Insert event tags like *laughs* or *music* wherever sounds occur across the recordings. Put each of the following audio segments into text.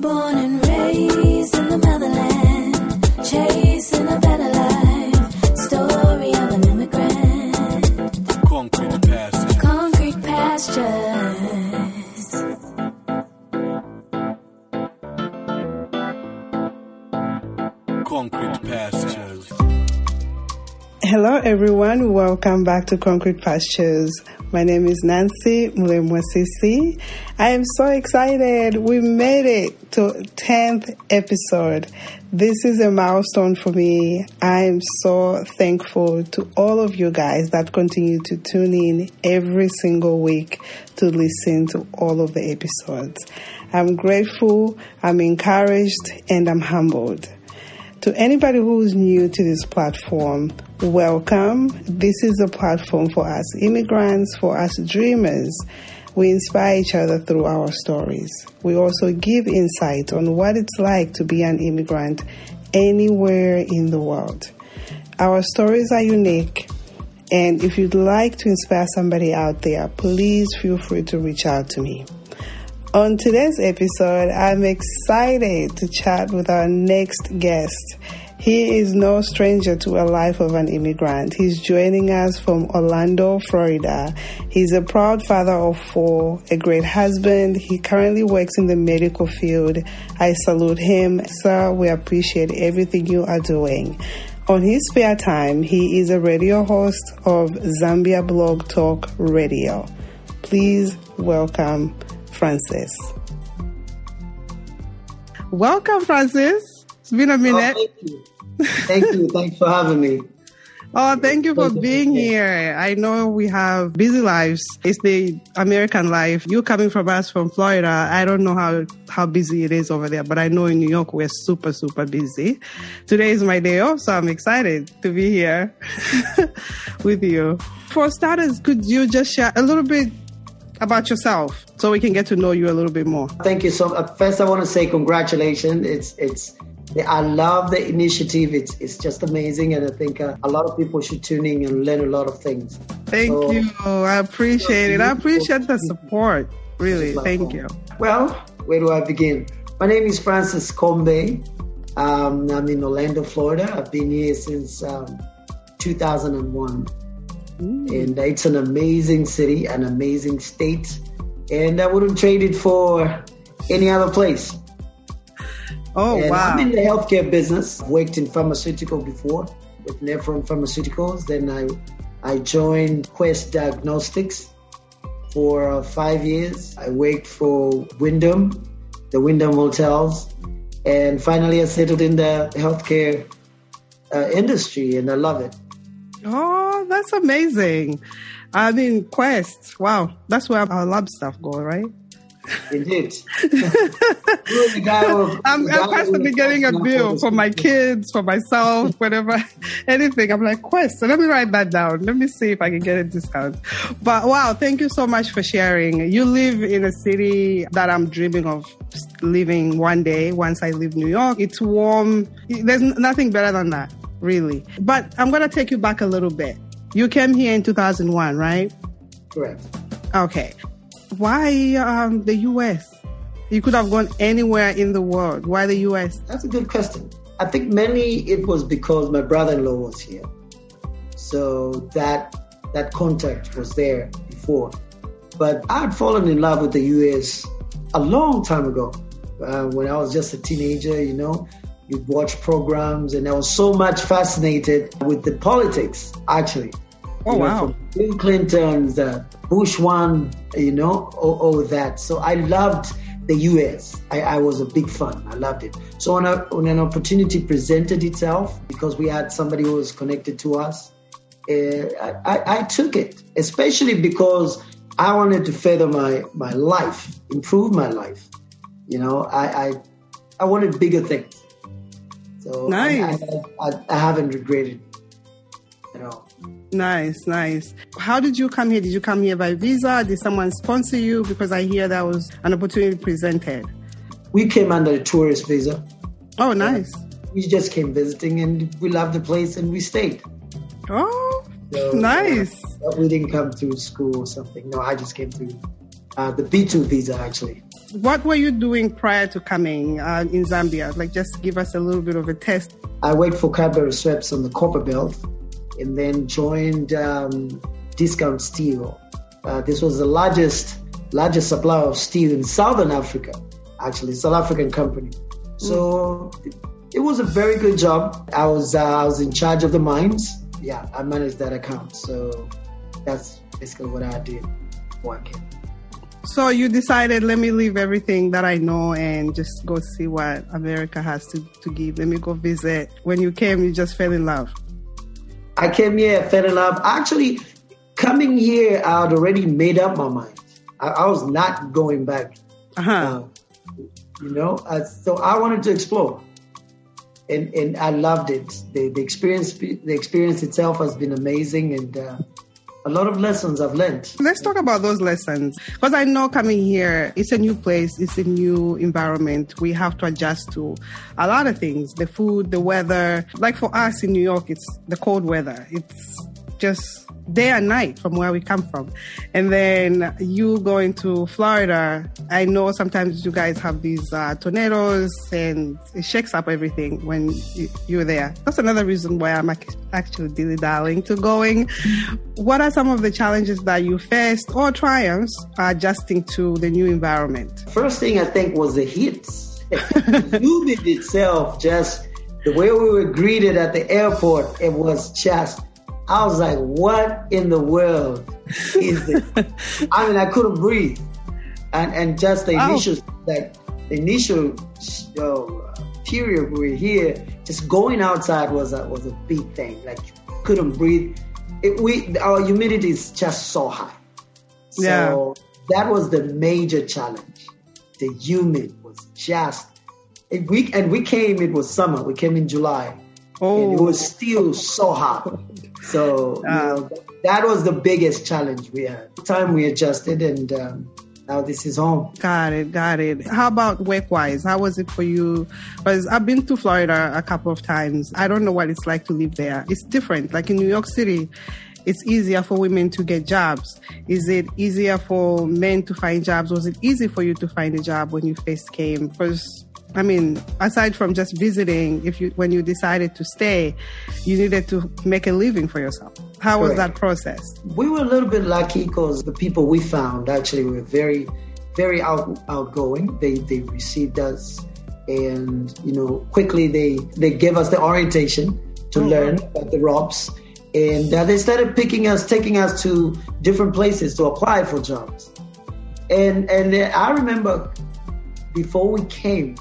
Born and raised in the motherland, chasing a better life. Story of an immigrant. Concrete pasture. Concrete pastures. Concrete pastures. Hello, everyone. Welcome back to Concrete Pastures. My name is Nancy Mulemwasisi. I am so excited. We made it to 10th episode. This is a milestone for me. I am so thankful to all of you guys that continue to tune in every single week to listen to all of the episodes. I'm grateful, I'm encouraged, and I'm humbled. To anybody who's new to this platform, welcome. This is a platform for us immigrants, for us dreamers. We inspire each other through our stories. We also give insight on what it's like to be an immigrant anywhere in the world. Our stories are unique, and if you'd like to inspire somebody out there, please feel free to reach out to me. On today's episode, I'm excited to chat with our next guest. He is no stranger to a life of an immigrant. He's joining us from Orlando, Florida. He's a proud father of four, a great husband. He currently works in the medical field. I salute him. Sir, we appreciate everything you are doing. On his spare time, he is a radio host of Zambia Blog Talk Radio. Please welcome Francis. Welcome, Francis. It's been a Oh, minute. thank you. Thank you. Thanks for having me. *laughs* Oh, thank you for being here. I know we have busy lives. It's the American life. You coming from us from Florida. I don't know how, how busy it is over there, but I know in New York we're super, super busy. Today is my day off, so I'm excited to be here *laughs* with you. For starters, could you just share a little bit about yourself so we can get to know you a little bit more? Thank you so. First, I want to say congratulations. It's it's. I love the initiative. It's it's just amazing, and I think uh, a lot of people should tune in and learn a lot of things. Thank So- you. I appreciate it. I appreciate the support. Really. Thank you. Well, where do I begin? My name is Francis Kombe. Um, I'm in Orlando, Florida. I've been here since um, 2001. And it's an amazing city, an amazing state. And I wouldn't trade it for any other place. Oh, and wow. I'm in the healthcare business. I've worked in pharmaceutical before with Nephron Pharmaceuticals. Then I, I joined Quest Diagnostics for five years. I worked for Wyndham, the Wyndham Hotels. And finally, I settled in the healthcare uh, industry, and I love it. Oh, that's amazing. I mean, Quest. Wow. That's where our lab stuff go, right? Indeed. *laughs* You the guy who- I'm, I'm constantly getting a bill for my kids, for myself, whatever, *laughs* anything. I'm like, Quest. So let me write that down. Let me see if I can get a discount. But wow, thank you so much for sharing. You live in a city that I'm dreaming of living one day once I leave New York. It's warm. There's nothing better than that, really. But I'm going to take you back a little bit. You came here in 2001, right? Correct. Okay. Why um, the US? You could have gone anywhere in the world. Why the US? That's a good question. I think mainly it was because my brother-in-law was here, so that that contact was there before. But I had fallen in love with the U.S. a long time ago, uh, when I was just a teenager. You know, you'd watch programs, and I was so much fascinated with the politics. Actually, Oh, You know, wow. from Bill Clinton's, uh, Bush one, you know, all, all that. So I loved the US. I, I was a big fan. I loved it. So when, a, when an opportunity presented itself, because we had somebody who was connected to us, uh, I, I, I took it, especially because I wanted to further my, my life, improve my life. You know, I, I, I wanted bigger things. So Nice. I, I, I haven't regretted at all. Nice, nice. How did you come here? Did you come here by visa? Did someone sponsor you? Because I hear that was an opportunity presented. We came under a tourist visa. Oh, nice. We just came visiting and we loved the place and we stayed. Oh, So, nice. uh, we didn't come through school or something. No, I just came through uh, the B2 visa actually. What were you doing prior to coming uh, in Zambia? Like, just give us a little bit of a test. I worked for Cadbury Schweppes on the Copper Belt and then joined um, Discount Steel. Uh, this was the largest largest supplier of steel in Southern Africa, actually, South African company. So it, it was a very good job. I was uh, I was in charge of the mines. Yeah, I managed that account. So that's basically what I did working. So you decided, let me leave everything that I know and just go see what America has to, to give. Let me go visit. When you came, you just fell in love. I came here, fell in love. Actually, coming here, I had already made up my mind. I, I was not going back. Uh-huh. Uh, you know, uh, so I wanted to explore, and and I loved it. The the experience the experience itself has been amazing, and uh, a lot of lessons I've learned. Let's talk about those lessons. Because I know coming here, it's a new place, it's a new environment. We have to adjust to a lot of things the food, the weather. Like for us in New York, it's the cold weather. It's just day and night from where we come from. And then you going to Florida, I know sometimes you guys have these uh, tornadoes and it shakes up everything when you, you're there. That's another reason why I'm actually dilly dallying to going. What are some of the challenges that you faced or triumphs adjusting to the new environment? First thing I think was the heat. *laughs* Humid itself, just the way we were greeted at the airport, it was just I was like, what in the world is this? *laughs* I mean, I couldn't breathe. And and just the initial, like, the initial uh, period we were here, just going outside was a, was a big thing. Like, you couldn't breathe. It, we Our humidity is just so high. So Yeah. that was the major challenge. The humid was just, it, we, and we came, it was summer. We came in July and it Oh, was still so hot. So you Ah. know, that was the biggest challenge we had. Time we adjusted, and um, now this is home. got it, got it. How about work wise? How was it for you? Because I've been to Florida a couple of times. I don't know what it's like to live there. It's different. Like in New York City, it's easier for women to get jobs. Is it easier for men to find jobs? Was it easy for you to find a job when you first came? Because I mean, aside from just visiting, if you when you decided to stay, you needed to make a living for yourself. How was that process? We were a little bit lucky because the people we found actually were very, very out, outgoing. They they received us, and you know, quickly they they gave us the orientation to learn about the ropes, and uh, they started picking us, taking us to different places to apply for jobs. And and I remember before we came,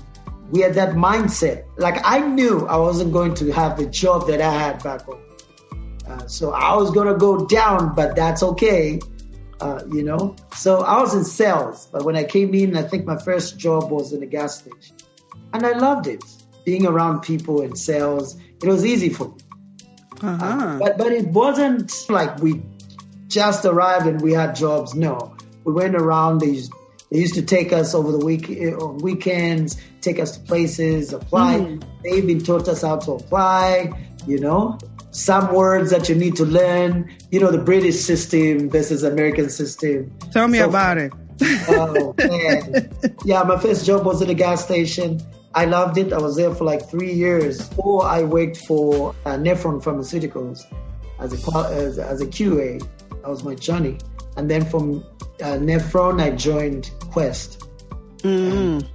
we had that mindset. Like I knew I wasn't going to have the job that I had back home. Uh, so I was gonna go down, but that's okay. Uh, you know, so I was in sales, but when I came in, I think my first job was in a gas station, and I loved it. Being around people in sales, it was easy for me. Uh-huh. But but it wasn't like we just arrived and we had jobs. No, we went around. They used, they used to take us over the week on weekends, take us to places, apply. They even taught us how to apply. You know, some words that you need to learn. You know, the British system versus American system. Tell me So- about it. Oh man, yeah. My first job was at a gas station. I loved it. I was there for like three years. Or I worked for uh, Nephron Pharmaceuticals as a as, as a QA. That was my journey. And then from uh, Nephron, I joined Quest. Mm.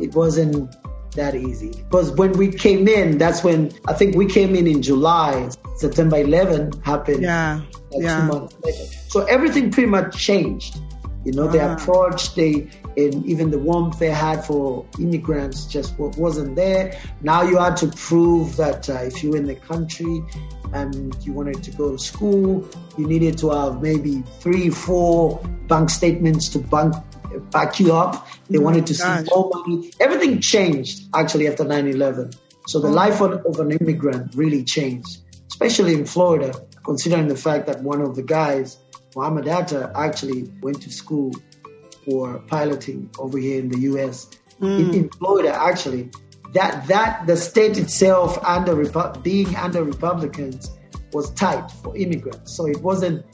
It wasn't that easy because when we came in, that's when I think we came in in July. September 11 happened Yeah. like Yeah. two months later. So everything pretty much changed. You know, the Ah. approach, they and even the warmth they had for immigrants just wasn't there. Now you had to prove that uh, if you were in the country and you wanted to go to school, you needed to have maybe three, four bank statements to bank back you up. They wanted to see gosh. more money. Everything changed actually after 9-11. So the life of, of an immigrant really changed, especially in Florida, considering the fact that one of the guys, Muhammad Atta, actually went to school for piloting over here in the U.S. In, hmm. in Florida, actually, that that the state itself under Repu- being under Republicans was tight for immigrants, so it wasn't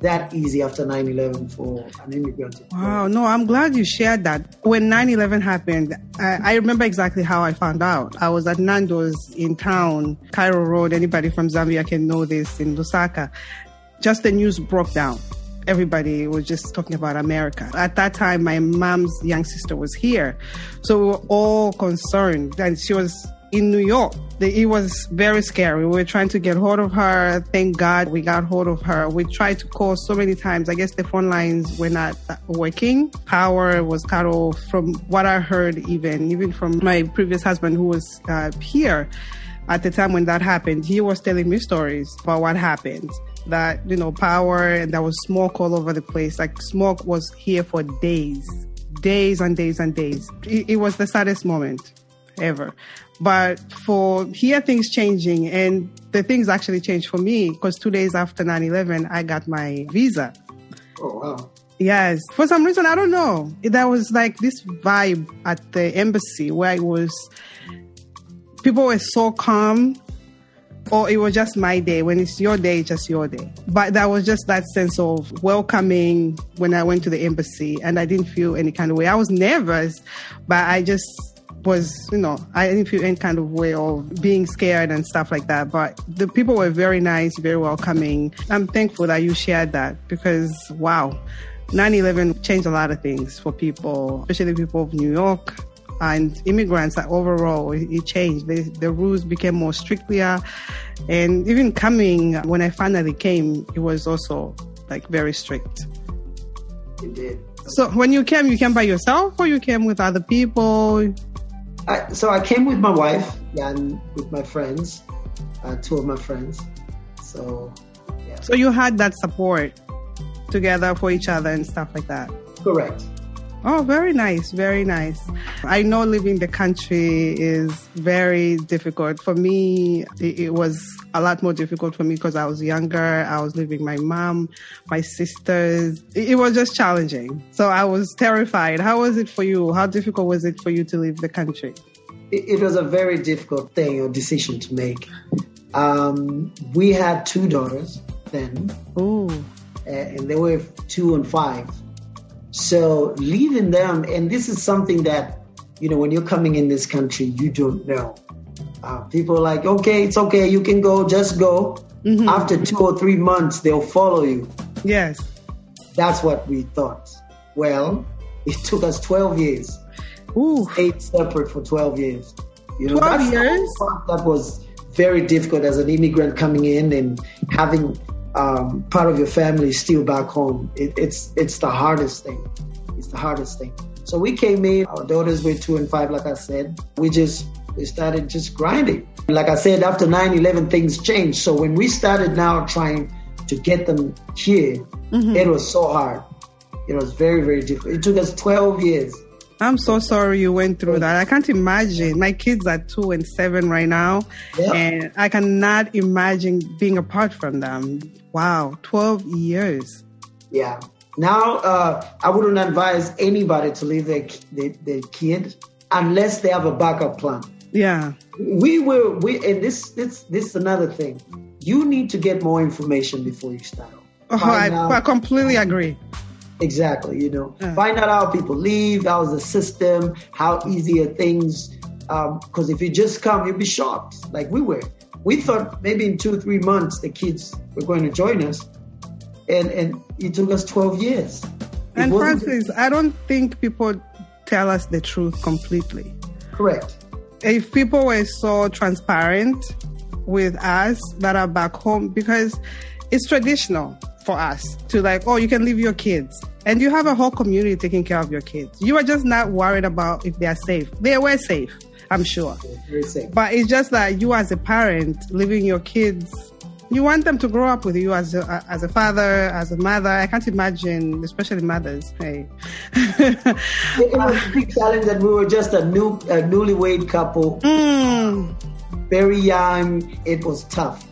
that easy after 9/11 for an immigrant. Wow, no, I'm glad you shared that. When 9 11 happened, I, I remember exactly how I found out. I was at Nando's in town, Cairo Road. Anybody from Zambia can know this in Lusaka. Just the news broke down. Everybody was just talking about America. At that time, my mom's young sister was here. So we were all concerned. And she was in New York. It was very scary. We were trying to get hold of her. Thank God we got hold of her. We tried to call so many times. I guess the phone lines were not working. Power was cut off from what I heard, even, even from my previous husband who was uh, here at the time when that happened. He was telling me stories about what happened. That, you know, power and there was smoke all over the place. Like smoke was here for days, days and days and days. It, it was the saddest moment ever. But for here, things changing, and the things actually changed for me because two days after 9 11, I got my visa. Oh wow. Yes. For some reason, I don't know. There was like this vibe at the embassy where it was, people were so calm, or it was just my day. When it's your day, it's just your day. But there was just that sense of welcoming when I went to the embassy, and I didn't feel any kind of way. I was nervous, but I just was, you know, I didn't feel any kind of way of being scared and stuff like that. But the people were very nice, very welcoming. I'm thankful that you shared that because, wow, 9 11 changed a lot of things for people, especially people of New York and immigrants overall it it changed. The, the rules became more stricter. And even coming, when I finally came, it was also like very strict. Indeed. So when you came, you came by yourself or you came with other people? I, so I came with my wife and with my friends, uh, two of my friends. So, yeah, So you had that support together for each other and stuff like that. correct. Oh, very nice, very nice. I know leaving the country is very difficult. For me, it, it was a lot more difficult for me because I was younger. I was leaving my mom, my sisters. It, it was just challenging. So I was terrified. How was it for you? How difficult was it for you to leave the country? It, it was a very difficult thing or decision to make. Um, we had two daughters then, Oh, and they were two and five. So leaving them, and this is something that, you know, when you're coming in this country, you don't know. Uh, people are like, okay, it's okay, you can go, just go. After two or three months, they'll follow you. yes. That's what we thought. Well, it took us 12 years, Ooh, eight separate for 12 years. You know, 12 years? that was very difficult as an immigrant coming in and having um, part of your family still back home. It, it's it's the hardest thing. It's the hardest thing. So we came in. Our daughters were two and five, like I said. We just we started just grinding. Like I said, after 9-11, things changed. So when we started now trying to get them here, it was so hard. It was very, very difficult. It took us 12 years. I'm so sorry you went through that. I can't imagine. My kids are two and seven right now, Yeah. and I cannot imagine being apart from them. Wow, 12 years. Yeah. Now, uh, I wouldn't advise anybody to leave their, their, their kid unless they have a backup plan. Yeah. We were, we, and this, this, this is another thing. You need to get more information before you start. Oh, I, I completely agree. Exactly, you know, Yeah. find out how people leave, how's the system, how easy are things. Um, because if you just come, you'll be shocked, like we were. We thought maybe in two, three months the kids were going to join us, and and it took us twelve years. And Francis, I don't think people tell us the truth completely. correct. If people were so transparent with us that are back home, because it's traditional for us to like, oh, you can leave your kids. And you have a whole community taking care of your kids. You are just not worried about if they are safe. They were safe, I'm sure. Very safe. But it's just that you, as a parent, leaving your kids, you want them to grow up with you as a, as a father, as a mother. I can't imagine, especially mothers. Hey, It, it was a big challenge that we were just a new, a newlywed couple, Mm, very young. It was tough,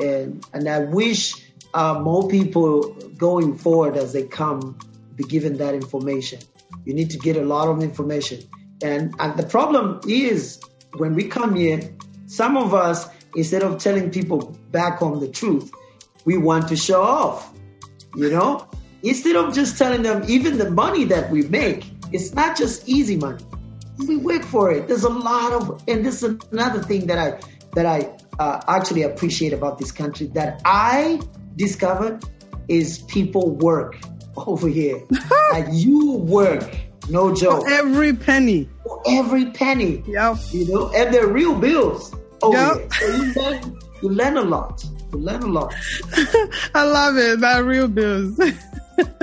and and I wish uh, more people going forward as they come be given that information. You need to get a lot of information, and and the problem is when we come here, some of us instead of telling people back home the truth, we want to show off. You know, instead of just telling them even the money that we make, it's not just easy money. We work for it. There's a lot of, and this is another thing that I that I uh, actually appreciate about this country that I discovered is people work *laughs* over here. like you work, no joke, Every penny. for every penny. Yep. You know, and they're real bills over Yep. here. So you learn, you learn a lot. You learn a lot. *laughs* I love it. That real bills. *laughs*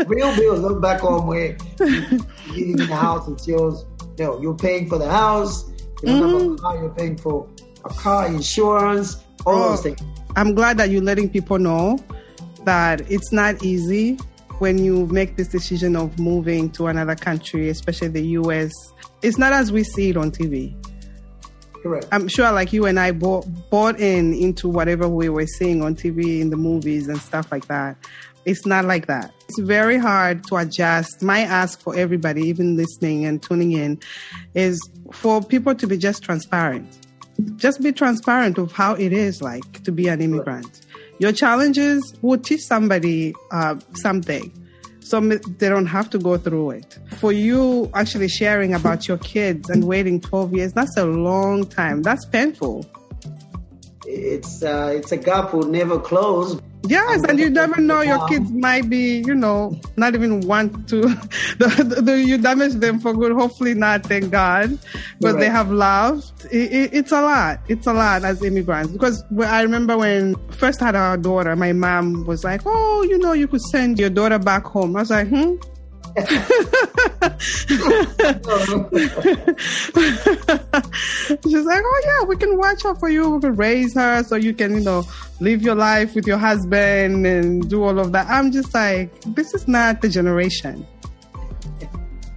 Real bills. Look back home where you you in the house, it's yours. You know, you're paying for the house. You don't have a car. You're paying for a car insurance. All Oh. those things. I'm glad that you're letting people know that it's not easy when you make this decision of moving to another country, especially the US. It's not as we see it on TV. Correct. I'm sure, like you and I, bought, bought in into whatever we were seeing on TV, in the movies, and stuff like that. It's not like that. It's very hard to adjust. My ask for everybody, even listening and tuning in, is for people to be just transparent. Just be transparent of how it is like to be an immigrant. Your challenges will teach somebody uh, something so they don't have to go through it. For you actually sharing about your kids and waiting 12 years, that's a long time. That's painful. It's uh, it's a gap will never close. Yes, and you never know your kids might be, you know, not even want to. *laughs* the, the, the, you damage them for good. Hopefully not, thank God. But they have loved. It, it, it's a lot. It's a lot as immigrants. Because I remember when first had our daughter, my mom was like, "Oh, you know, you could send your daughter back home." I was like, "Hmm." She's like, oh yeah, we can watch her for you. We can raise her so you can, you know, live your life with your husband and do all of that. I'm just like, this is not the generation.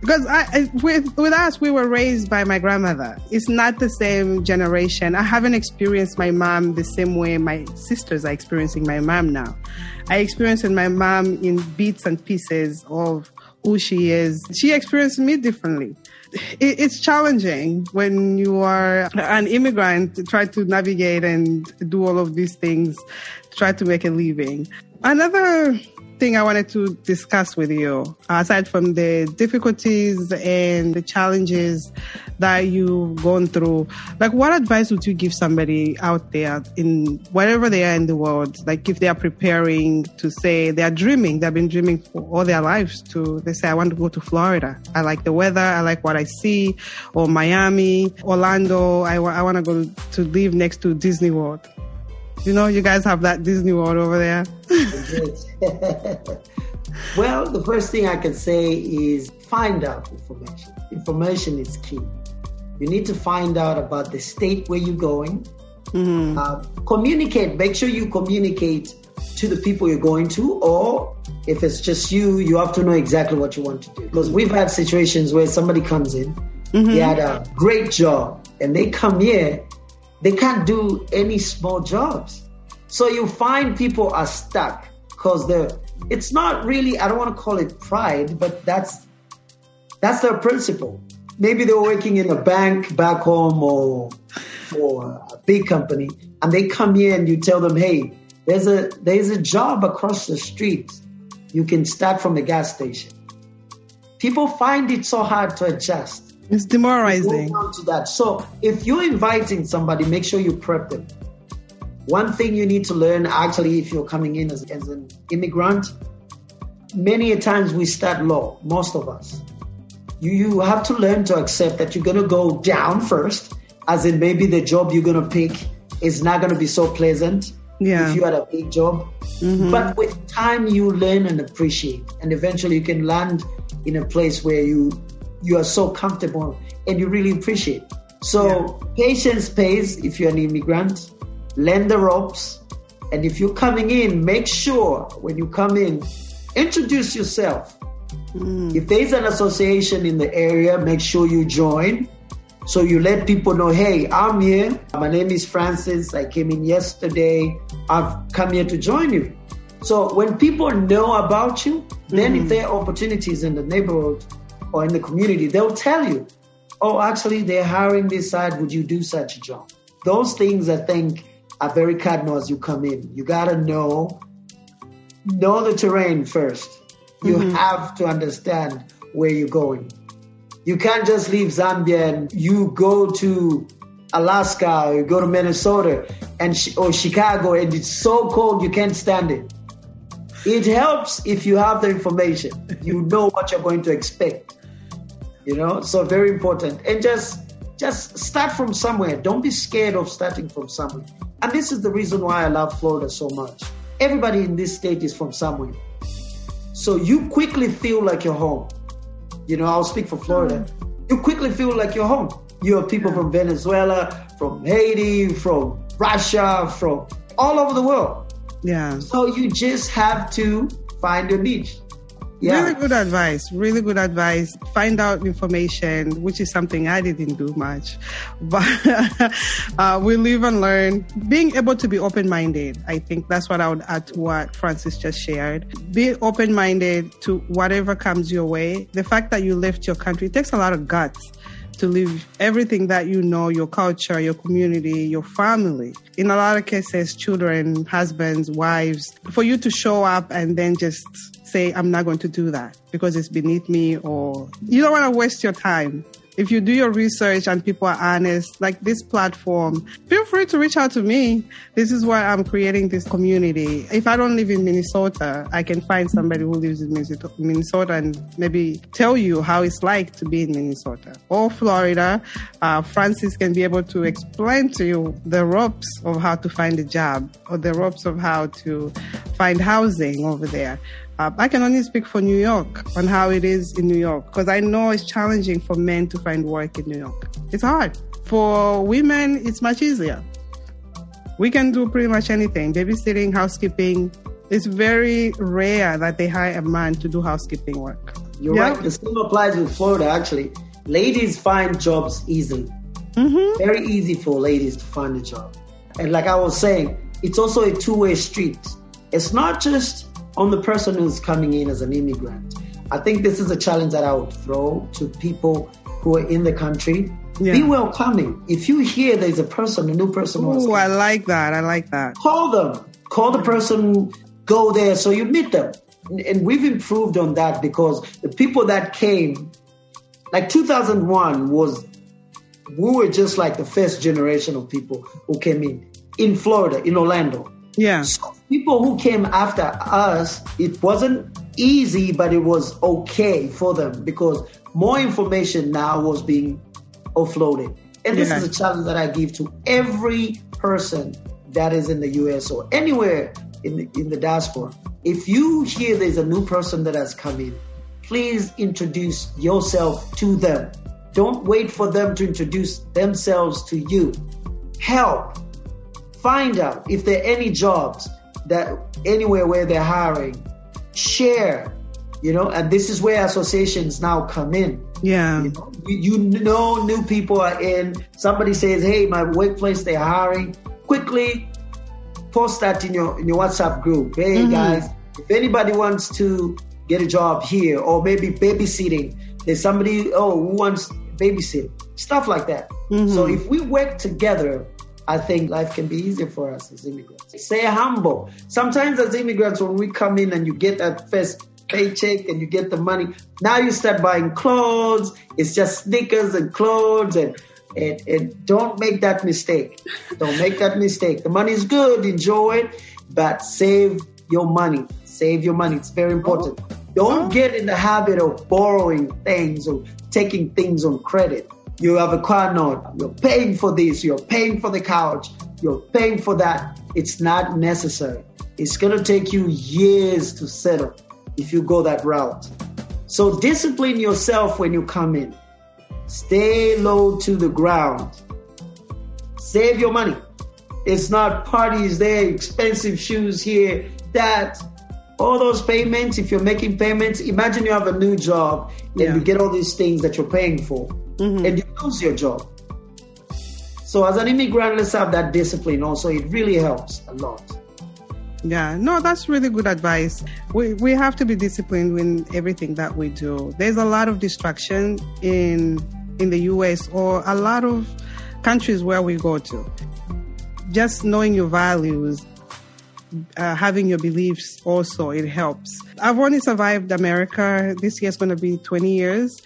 Because I, with with us, we were raised by my grandmother. It's not the same generation. I haven't experienced my mom the same way my sisters are experiencing my mom now. I experienced my mom in bits and pieces of who she is. She experienced me differently. It, it's challenging when you are an immigrant to try to navigate and do all of these things, try to make a living. Another thing I wanted to discuss with you, aside from the difficulties and the challenges that you've gone through, like what advice would you give somebody out there in wherever they are in the world? Like if they are preparing to say they are dreaming, they've been dreaming for all their lives to, they say, I want to go to Florida. I like the weather. I like what I see. Or Miami, Orlando. I, I want to go to live next to Disney World. You know, you guys have that Disney World over there. *laughs* well, the first thing I can say is find out information. Information is key. You need to find out about the state where you're going. Uh, communicate. Make sure you communicate to the people you're going to, or if it's just you, you have to know exactly what you want to do. Because we've had situations where somebody comes in, they had a great job, and they come here, they can't do any small jobs. So you find people are stuck because they're. It's not really. I don't want to call it pride, but that's that's their principle. Maybe they're working in a bank back home or for a big company, and they come here and you tell them, "Hey, there's a there's a job across the street. You can start from the gas station." People find it so hard to adjust. It's demoralizing. to that. So if you're inviting somebody, make sure you prep them. One thing you need to learn, actually, if you're coming in as, as an immigrant, many a times we start low, most of us. You, you have to learn to accept that you're going to go down first, as in maybe the job you're going to pick is not going to be so pleasant Yeah. if you had a big job. Mm-hmm. But with time, you learn and appreciate, and eventually you can land in a place where you you are so comfortable and you really appreciate. So patience pays if you're an immigrant. Learn the ropes, and if you're coming in, make sure when you come in, introduce yourself. Mm. If there's an association in the area, make sure you join. So you let people know, hey, I'm here. My name is Francis. I came in yesterday. I've come here to join you. So when people know about you, then if mm. there are opportunities in the neighborhood or in the community, they'll tell you, oh, actually, they're hiring this side. Would you do such a job? Those things I think are very cardinal as you come in. You got to know know the terrain first. You mm-hmm. have to understand where you're going. You can't just leave Zambia and you go to Alaska or you go to Minnesota and or Chicago and it's so cold you can't stand it. It helps if you have the information. You know what you're going to expect. You know, so very important. And just just start from somewhere. Don't be scared of starting from somewhere. And this is the reason why I love Florida so much. Everybody in this state is from somewhere. So you quickly feel like you're home. You know, I'll speak for Florida. Mm. You quickly feel like you're home. You have people from Venezuela, from Haiti, from Russia, from all over the world. Yeah. So you just have to find your niche. Yeah. Really good advice. Really good advice. Find out information, which is something I didn't do much. *laughs* But uh, we live and learn. Being able to be open minded, I think that's what I would add to what Francis just shared. Be open minded to whatever comes your way. The fact that you left your country it takes a lot of guts to leave everything that you know, your culture, your community, your family. In a lot of cases, children, husbands, wives, for you to show up and then just say, I'm not going to do that because it's beneath me or you don't want to waste your time. If you do your research and people are honest, like this platform, feel free to reach out to me. This is why I'm creating this community. If I don't live in Minnesota, I can find somebody who lives in Minnesota- and maybe tell you how it's like to be in Minnesota or Florida. Uh, Francis can be able to explain to you the ropes of how to find a job or the ropes of how to find housing over there. Uh, I can only speak for New York on how it is in New York because I know it's challenging for men to find work in New York. It's hard. For women, it's much easier. We can do pretty much anything babysitting, housekeeping. It's very rare that they hire a man to do housekeeping work. You're Yeah. right. The same applies with Florida, actually. Ladies find jobs easily. Very easy for ladies to find a job. And like I was saying, it's also a two way street. It's not just on the person who's coming in as an immigrant. I think this is a challenge that I would throw to people who are in the country. Yeah. Be welcoming. If you hear there's a person, a new person Oh, I like that. I like that. call them call the person go there so you meet them and we've improved on that because the people that came like 2001 was we were just like the first generation of people who came in in florida in orlando Yeah. so people who came after us it wasn't easy but it was okay for them because more information now was being offloaded. And this Yeah. is a challenge that i give to every person that is in the us or anywhere in the, in the diaspora. If you hear there's a new person that has come in please introduce yourself to them. Don't wait for them to introduce themselves to you. Help find out if there are any jobs that anywhere where they're hiring share you know and this is where associations now come in. Yeah. you know, you, you know new people are in. Somebody says hey my workplace they're hiring. Quickly post that in your in your whatsapp group. Hey mm-hmm. guys if anybody wants to get a job here or maybe babysitting there's somebody oh who wants babysit stuff like that. Mm-hmm. So if we work together I think life can be easier for us as immigrants. Stay humble. Sometimes as immigrants, when we come in and you get that first paycheck and you get the money, now you start buying clothes. It's just sneakers and clothes and and, and don't make that mistake. Don't make that mistake. The money is good, enjoy it, but save your money. Save your money. It's very important. Don't get in the habit of borrowing things or taking things on credit. You have a car note. You're paying for this. You're paying for the couch. You're paying for that. It's not necessary. It's going to take you years to settle if you go that route. So discipline yourself when you come in. Stay low to the ground. Save your money. It's not parties there, expensive shoes here, that. All those payments, if you're making payments, imagine you have a new job and Yeah. you get all these things that you're paying for and you lose your job. So as an immigrant, let's have that discipline also. It really helps a lot. Yeah, no, that's really good advice. We we have to be disciplined in everything that we do. There's a lot of distraction in in the US or a lot of countries where we go to. Just knowing your values uh, having your beliefs also it helps. I've only survived America. This year's going to be 20 years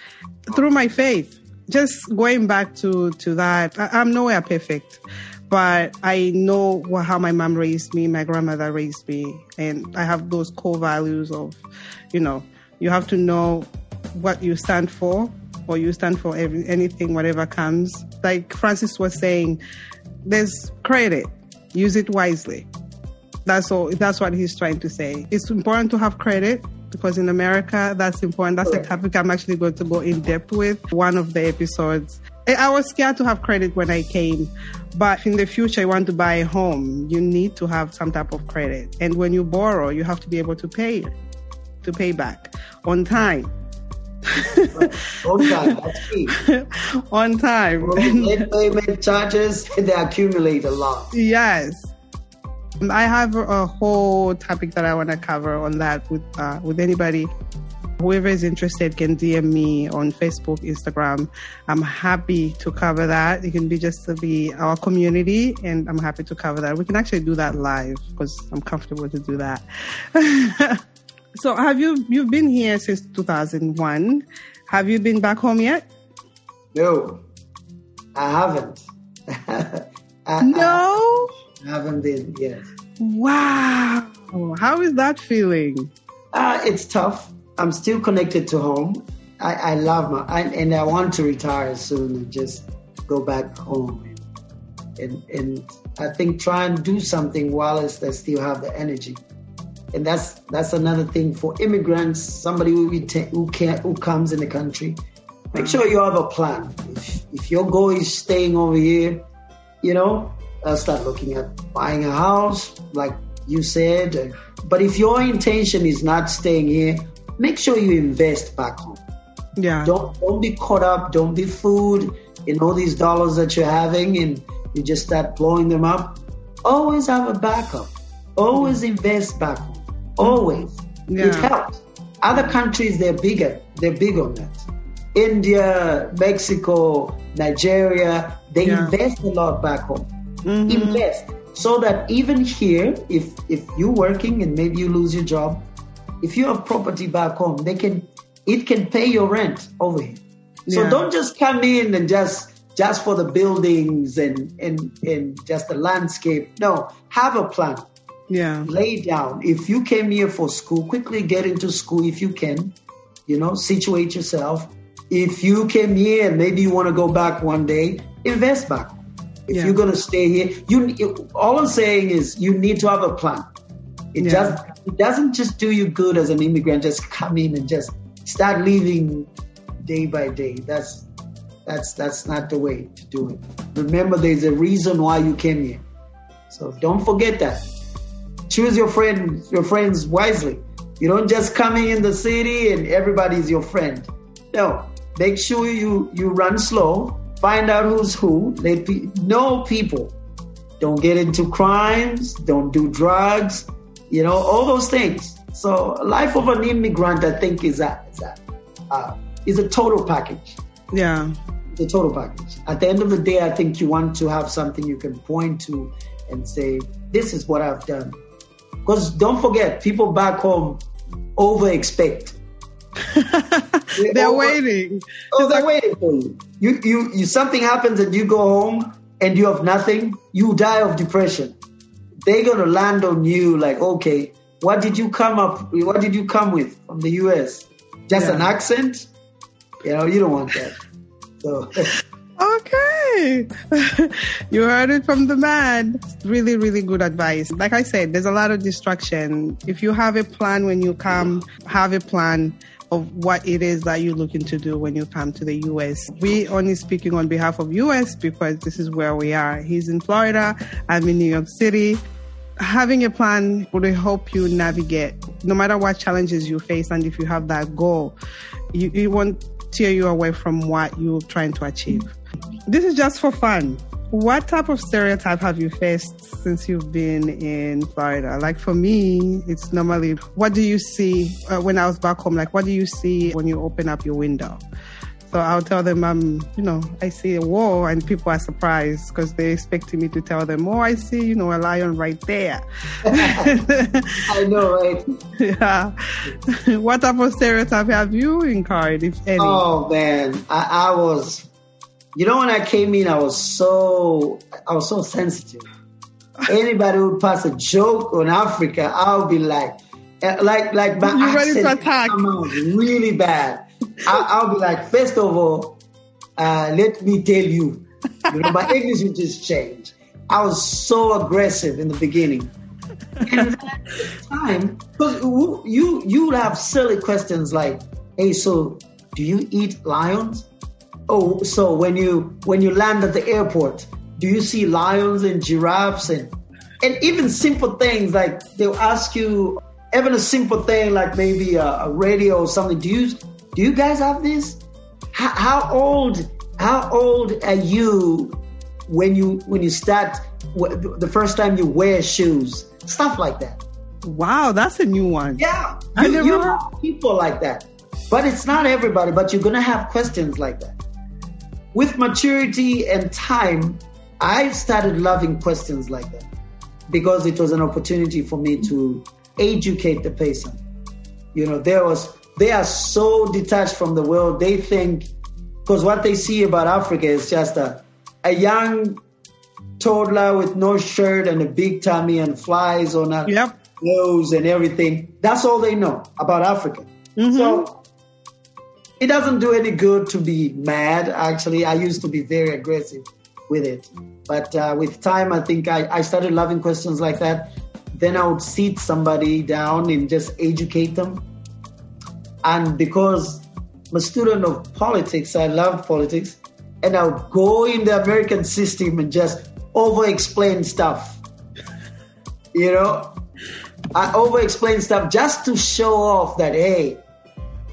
through my faith. Just going back to to that, I, I'm nowhere perfect, but I know how my mom raised me, my grandmother raised me, and I have those core values of, you know, you have to know what you stand for, or you stand for every, anything, whatever comes. Like Francis was saying, there's credit, use it wisely. That's all. That's what he's trying to say. It's important to have credit because in America, that's important. That's a topic I'm actually going to go in depth with one of the episodes. I- was scared to have credit when I came, but in the future, you want to buy a home, you need to have some type of credit. And when you borrow, you have to be able to pay, to pay back on time, *laughs* On time, that's key. *laughs* on time. Late payment charges, they accumulate a lot. Yes. I have a whole topic that I want to cover on that with uh, with anybody. Whoever is interested can DM me on Facebook, Instagram. I'm happy to cover that. It can be just to be our community, and I'm happy to cover that. We can actually do that live because I'm comfortable to do that. *laughs* so, have you you've been here since 2001? Have you been back home yet? No, I haven't. *laughs* I, No. I haven't been yet. Wow. How is that feeling? Uh, it's tough. I'm still connected to home. I, I love my, I, and I want to retire soon and just go back home. And, and I think try and do something while I still have the energy. And that's that's another thing for immigrants, somebody who reta- who can who comes in the country. Make sure you have a plan. If, if your goal is staying over here, you know, uh, start looking at buying a house, like you said. But if your intention is not staying here, make sure you invest back home. Yeah. Don't don't be caught up. Don't be fooled in all these dollars that you're having, and you just start blowing them up. Always have a backup. Always invest back home. Always. It helps. Other countries they're bigger. They're big on that. India, Mexico, Nigeria, they Yeah. invest a lot back home. Mhm. Invest so that even here, if if you're working and maybe you lose your job, if you have property back home, they can it can pay your rent over here. So Yeah. don't just come in and just just for the buildings and and and just the landscape. No, have a plan. Yeah. Lay down. If you came here for school, quickly get into school if you can. You know, situate yourself. If you came here and maybe you want to go back one day, invest back. If Yeah. you're gonna stay here, you you- all I'm saying is you need to have a plan. It Yeah. just it doesn't just do you good as an immigrant. Just come in and just start living day by day. That's that's that's not the way to do it. Remember, there's a reason why you came here. So don't forget that. Choose your friends, your friends wisely. You don't just come in the city and everybody's your friend. No, make sure you you run slow. Find out who's who. Let pe- know people. Don't get into crimes. Don't do drugs. You know all those things. So, life of an immigrant, I think, is a is a, uh, is a total package Yeah. the total package. At the end of the day, I think you want to have something you can point to and say, "This is what I've done." Because don't forget, people back home over expect. *laughs* They're waiting. Oh, they're waiting for you. You, you, you. Something happens and you go home and you have nothing. You die of depression. They're gonna land on you like, okay, what did you come up? What did you come with from the U.S.? Just Yeah. an accent? You know, you don't want that. So. *laughs* Okay. *laughs* you heard it from the man. Really, really good advice. Like I said, there's a lot of distraction. If you have a plan when you come, have a plan of what it is that you're looking to do when you come to the US. We only speaking on behalf of US because this is where we are. He's in Florida. I'm in New York City. Having a plan will help you navigate no matter what challenges you face. And if you have that goal, you, it won't tear you away from what you're trying to achieve. This is just for fun. What type of stereotype have you faced since you've been in Florida? Like for me, it's normally what do you see uh, when I was back home? Like what do you see when you open up your window? So I'll tell them I'm, you know, I see a wall and people are surprised because they're expecting me to tell them, oh, I see, you know, a lion right there. *laughs* I know, right? *laughs* yeah. *laughs* what type of stereotype have you encountered, if any? Oh man, I, I was. You know, when I came in, I was so I was so sensitive. Anybody would pass a joke on Africa, I'll be like, eh, like, like my You ready to accent attack. come out really bad. I, I'll be like, first of all, uh, let me tell you, you know, my *laughs* English would just change. I was so aggressive in the beginning. And at the time, because you you would have silly questions like, "Hey, so do you eat lions?" Oh, so when you when you land at the airport, do you see lions and giraffes and and even simple things like they'll ask you even a simple thing like maybe a, a radio or something. Do you do you guys have this? How, how old how old are you when you when you start the first time you wear shoes? Stuff like that. Wow, that's a new one. Yeah, I you, never you have people like that, but it's not everybody. But you're gonna have questions like that. With maturity and time, I started loving questions like that because it was an opportunity for me to educate the patient. You know, there was they are so detached from the world. They think because what they see about Africa is just a a young toddler with no shirt and a big tummy and flies on a Yep. nose and everything. That's all they know about Africa. Mm-hmm. So it doesn't do any good to be mad. Actually, I used to be very aggressive with it, but uh, with time, I think I, I started loving questions like that. Then I would sit somebody down and just educate them. And because I'm a student of politics, I love politics, and I would go in the American system and just over explain stuff. You know, I over explain stuff just to show off that, hey,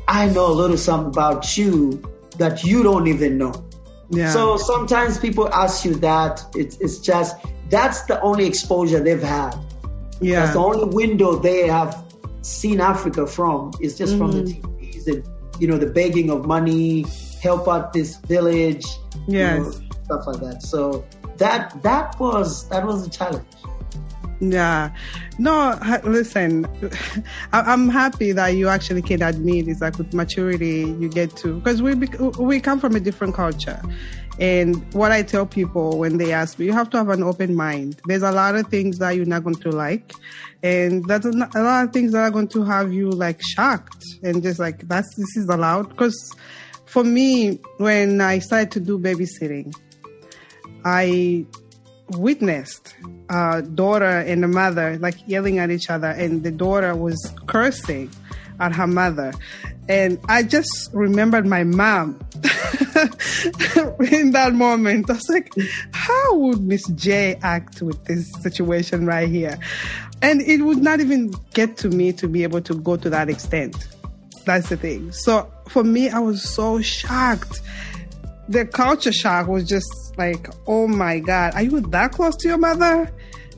I know a little something about you that you don't even know. Yeah. So sometimes people ask you that. It's, it's just, that's the only exposure they've had. yeah. That's the only window they have seen Africa from is just from the Mm-hmm. TVs and, you know, the begging of money, help out this village, you know, stuff like that. So that, that was, that was a challenge. Yeah. No, listen, *laughs* I'm happy that you actually can admit it's like with maturity you get to, because we, we come from a different culture. And what I tell people when they ask me, you have to have an open mind. There's a lot of things that you're not going to like. And there's a lot of things that are going to have you like shocked and just like, that's, this is allowed. Because for me, when I started to do babysitting, I witnessed a daughter and a mother like yelling at each other, and the daughter was cursing at her mother. And I just remembered my mom *laughs* in that moment. I was like, how would Miss J act with this situation right here? And it would not even get to me to be able to go to that extent. That's the thing. So for me, I was so shocked the culture shock was just like, oh my God, are you that close to your mother?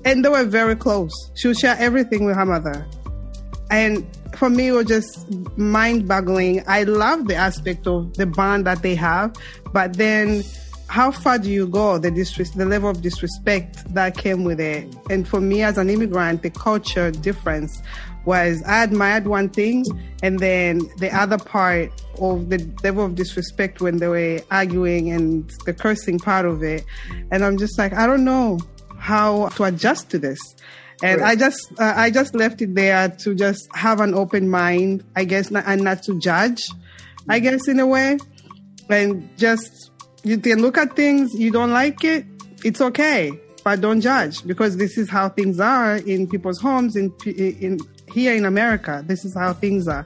And they were very close. She would share everything with her mother. And for me, it was just mind boggling. I love the aspect of the bond that they have, but then how far do you go? The disres- the level of disrespect that came with it. And for me as an immigrant, the culture difference was I admired one thing and then the other part of the level of disrespect when they were arguing and the cursing part of it. And I'm just like, I don't know how to adjust to this. And Right. I just, uh, I just left it there to just have an open mind, I guess, not, and not to judge, I guess, in a way. And just, you can look at things, you don't like it, it's okay, but don't judge because this is how things are in people's homes, in, in, here in America. This is how things are.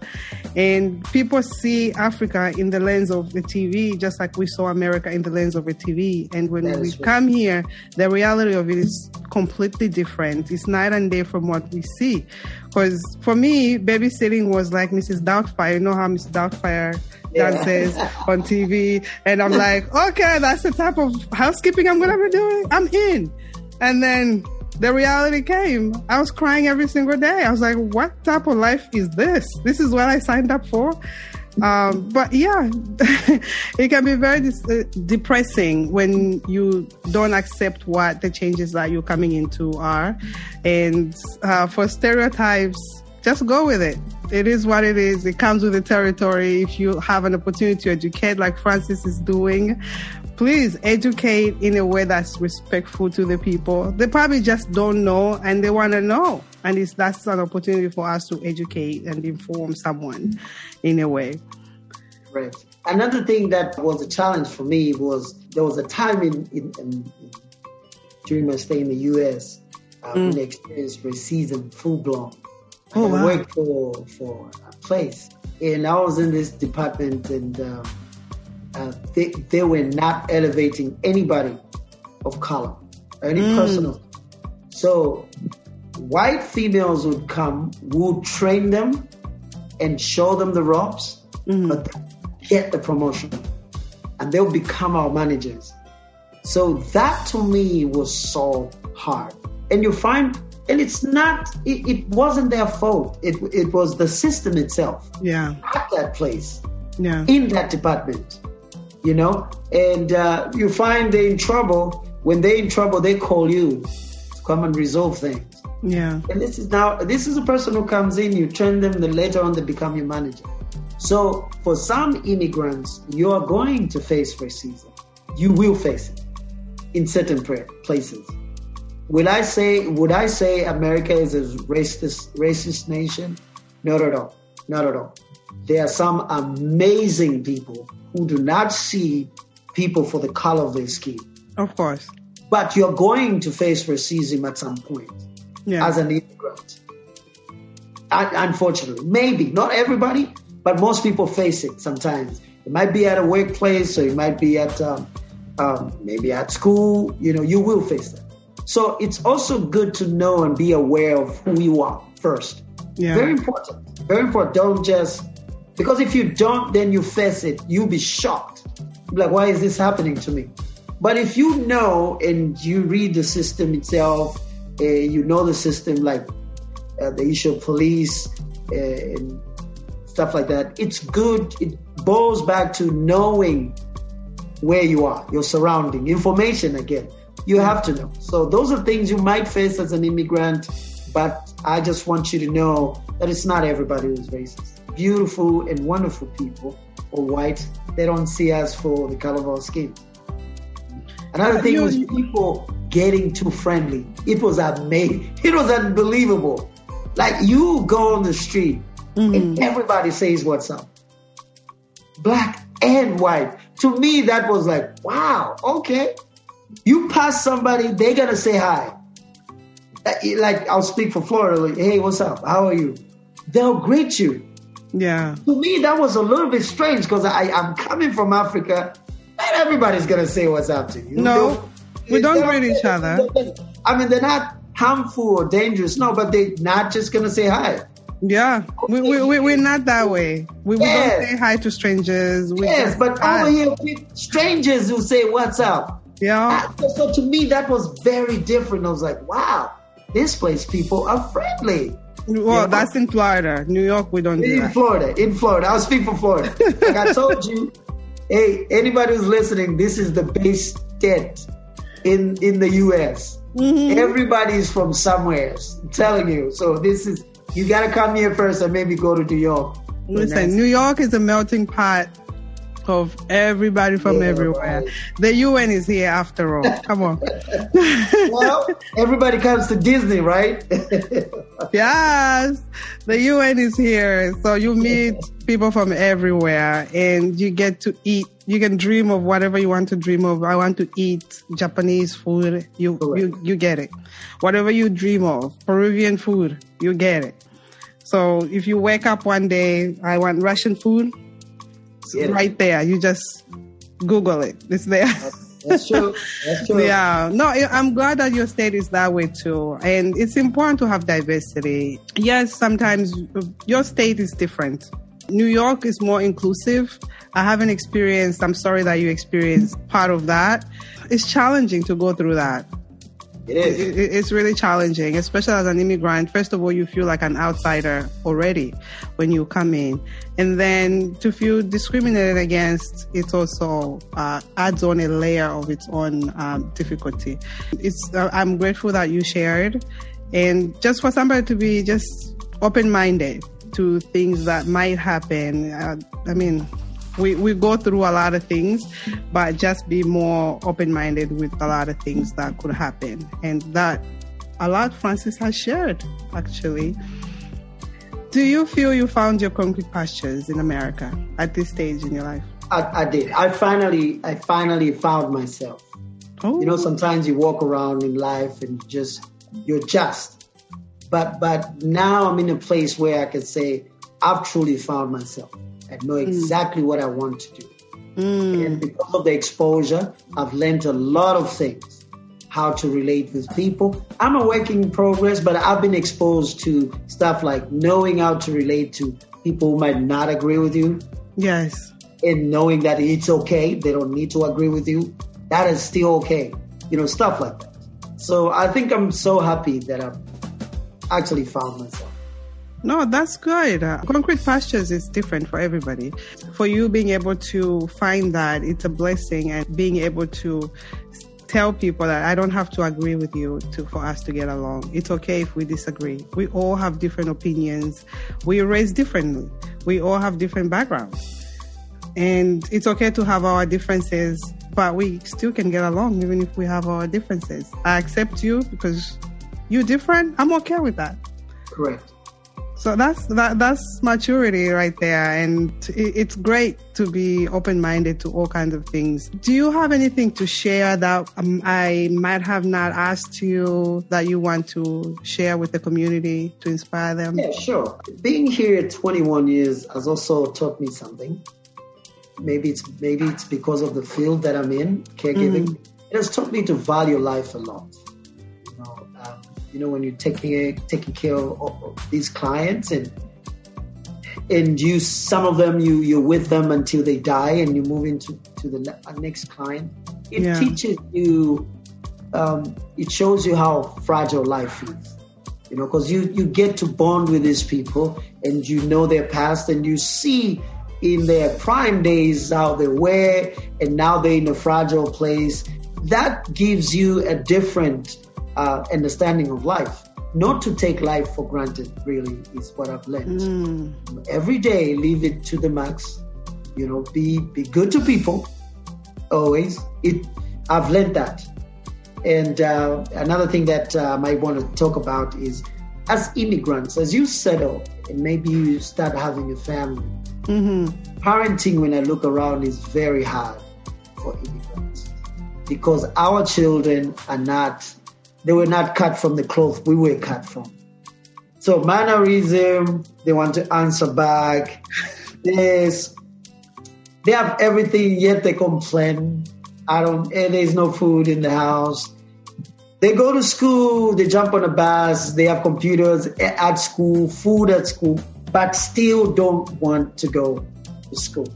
And people see Africa in the lens of the TV, just like we saw America in the lens of the TV. And when That we right. come here, the reality of it is completely different. It's night and day from what we see. Because for me, babysitting was like Mrs. Doubtfire. You know how Mrs. Doubtfire Yeah. dances *laughs* on TV. And I'm like, okay, that's the type of housekeeping I'm going to be doing. I'm in. And then the reality came. I was crying every single day. I was like, what type of life is this? This is what I signed up for. Um, but yeah, *laughs* it can be very dis- uh, depressing when you don't accept what the changes that you're coming into are. And uh, for stereotypes, just go with it. It is what it is. It comes with the territory. If you have an opportunity to educate, like Francis is doing, please educate in a way that's respectful to the people. They probably just don't know and they want to know. And it's, that's an opportunity for us to educate and inform someone in a way. Right. Another thing that was a challenge for me was there was a time in, in, in during my stay in the US uh, when I experienced racism full blown. Oh, I wow. worked for for a place, and I was in this department, and um, uh, they they were not elevating anybody of color, any person of. So, white females would come, would train them, and show them the ropes, but get the promotion, and they'll become our managers. So that to me was so hard. And you find, and it's not, it, it wasn't their fault. It, it was the system itself Yeah. at that place, Yeah. in that department, you know? And uh, you find they're in trouble. When they're in trouble, they call you to come and resolve things. Yeah. And this is now, this is a person who comes in, you train them, then later on they become your manager. So for some immigrants, you are going to face racism. You will face it in certain places. Will I say, would I say America is a racist, racist nation? Not at all. Not at all. There are some amazing people who do not see people for the color of their skin. Of course. But you're going to face racism at some point Yeah. as an immigrant. Unfortunately, maybe not everybody, but most people face it sometimes. It might be at a workplace, or it might be at um, um, maybe at school. You know, you will face that. So it's also good to know and be aware of who you are first. Yeah. Very important. Very important. Don't just because if you don't, then you face it. You'll be shocked. Like, why is this happening to me? But if you know and you read the system itself, uh, you know the system like uh, the issue of police uh, and stuff like that. It's good. It boils back to knowing where you are, your surrounding, information again. You have to know. So those are things you might face as an immigrant, but I just want you to know that it's not everybody who's racist. Beautiful and wonderful people or white, they don't see us for the color of our skin. Another thing was people getting too friendly. It was amazing. It was unbelievable. Like you go on the street mm-hmm. and everybody says what's up. Black and white. To me, that was like, wow, okay. You pass somebody, they're gonna say hi. Like I'll speak for Florida, like, hey, what's up? How are you? They'll greet you Yeah. to me that was a little bit strange because I I'm coming from Africa. Not everybody's gonna say what's up to you. No, They- we don't greet each other. I mean, they're not harmful or dangerous, no, but they're not just gonna say hi. Yeah. We, we, we, we're not that way. We, we don't say hi to strangers. We Yes, but hi. over here, strangers who say what's up. Yeah. Ah, So to me, that was very different. I was like, wow, this place people are friendly. Well, Yeah. that's in Florida. New York, we don't do In that. Florida, in Florida. I'll speak for Florida. like I told you, *laughs* hey, anybody who's listening, this is the base state in in the US. Mm-hmm. Everybody's from somewhere. I'm telling you. So this is you gotta come here first and maybe go to New York. Listen, New York is a melting pot of everybody from Yeah, everywhere. The UN is here after all. Come on. *laughs* well, everybody comes to Disney, right? *laughs* Yes, the UN is here. So you meet people from everywhere and you get to eat. You can dream of whatever you want to dream of. I want to eat Japanese food. You, Correct. you, you get it. Whatever you dream of, Peruvian food, you get it. So if you wake up one day, I want Russian food, it's Get right there. You just Google it. It's there. That's true. That's true. Yeah, no, I'm glad that your state is that way too. And it's important to have diversity. Yes, sometimes your state is different. New York is more inclusive. I haven't experienced, I'm sorry that you experienced part of that. It's challenging to go through that. It is. It- it- it's really challenging, especially as an immigrant. First of all, you feel like an outsider already when you come in. And then to feel discriminated against, it also uh, adds on a layer of its own um, difficulty. It's, uh, I'm grateful that you shared. And just for somebody to be just open minded to things that might happen. Uh, I mean, we, we go through a lot of things, but just be more open minded with a lot of things that could happen. And that a lot Francis has shared, actually. Do you feel you found your concrete pastures in America at this stage in your life? I, I did. I finally, I finally found myself. Oh, You know, oh. sometimes you walk around in life and just, you're just. But, but now I'm in a place where I can say I've truly found myself. I know mm. exactly what I want to do. Mm. And because of the exposure, I've learned a lot of things. How to relate with people. I'm a work in progress, but I've been exposed to stuff like knowing how to relate to people who might not agree with you yes. and knowing that it's okay. They don't need to agree with you. That is still okay. You know, stuff like that. So I think I'm so happy that I've actually found myself. No, that's good. Uh, concrete pastures is different for everybody. For you being able to find that, it's a blessing and being able to tell people that I don't have to agree with you to, for us to get along. It's okay if we disagree. We all have different opinions. We raised differently. We all have different backgrounds. And it's okay to have our differences, but we still can get along even if we have our differences. I accept you because you're different. I'm okay with that. Correct. So that's that that's maturity right there, and it, it's great to be open minded to all kinds of things. Do you have anything to share that um, I might have not asked you that you want to share with the community to inspire them? Yeah, sure. Being here 21 years has also taught me something. Maybe it's maybe it's because of the field that I'm in, caregiving. It has taught me to value life a lot. You know, when you're taking taking care of, of these clients and and you some of them you you're with them until they die and you move into to the next client. It Yeah. teaches you. Um, it shows you how fragile life is you know, because you you get to bond with these people and you know their past and you see in their prime days how they were and now they're in a fragile place. That gives you a different uh, understanding of life. Not to take life for granted, really, is what I've learned. Every day, leave it to the max. You know, be be good to people. Always, it. I've learned that. And uh, another thing that uh, I might want to talk about is as immigrants, as you settle and maybe you start having a family, parenting, when I look around, is very hard for immigrants because our children are not, they were not cut from the cloth we were cut from. So, mannerism, they want to answer back. *laughs* This, they have everything, yet they complain. I don't, and there's no food in the house. They go to school, they jump on a bus, they have computers eh, at school, food at school, but still don't want to go to school.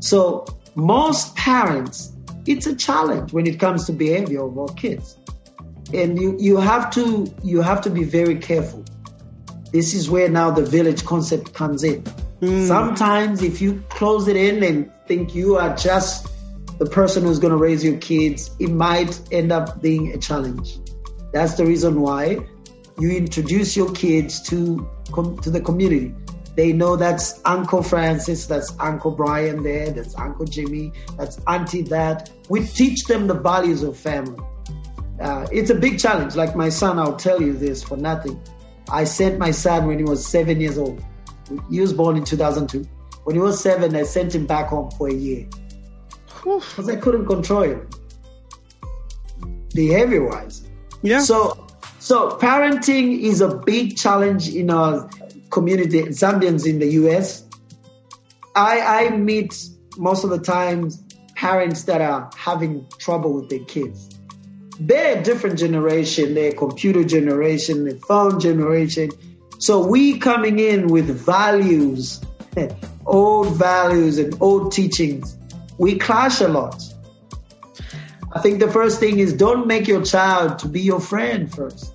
So most parents, it's a challenge when it comes to behavior of our kids. And you, you have to you have to be very careful. This is where now the village concept comes in. Hmm. Sometimes if you close it in and think you are just the person who's going to raise your kids, it might end up being a challenge. That's the reason why you introduce your kids to com- to the community. They know that's Uncle Francis, that's Uncle Brian there, that's Uncle Jimmy, that's Auntie that. We teach them the values of family. Uh, it's a big challenge. Like my son, I'll tell you this for nothing. I sent my son when he was seven years old. He was born in 2002. When he was seven, I sent him back home for a year because I couldn't control him behavior wise. Yeah. So, so parenting is a big challenge in our community, Zambians in the US. I, I meet most of the times parents that are having trouble with their kids. They're a different generation, they're computer generation, the phone generation. So we coming in with values, *laughs* old values and old teachings, we clash a lot. I think the first thing is don't make your child to be your friend first.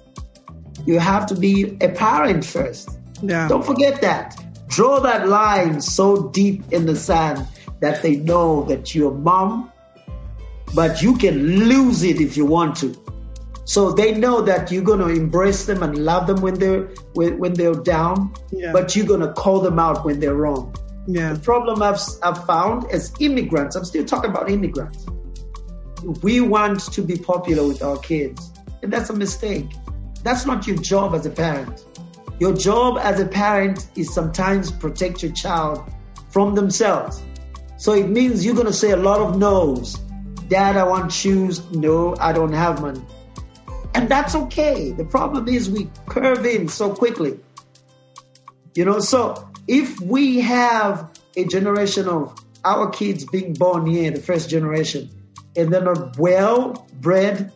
You have to be a parent first. Yeah. Don't forget that. Draw that line so deep in the sand that they know that you're mom, but you can lose it if you want to. So they know that you're gonna embrace them and love them when they're when, when they're down, Yeah. but you're gonna call them out when they're wrong. Yeah. The problem I've, I've found as immigrants, I'm still talking about immigrants. We want to be popular with our kids, and that's a mistake. That's not your job as a parent. Your job as a parent is sometimes protect your child from themselves. So it means you're going to say a lot of no's. Dad, I want shoes. No, I don't have money. And that's okay. The problem is we curve in so quickly. You know, so if we have a generation of our kids being born here, the first generation, and they're not well bred,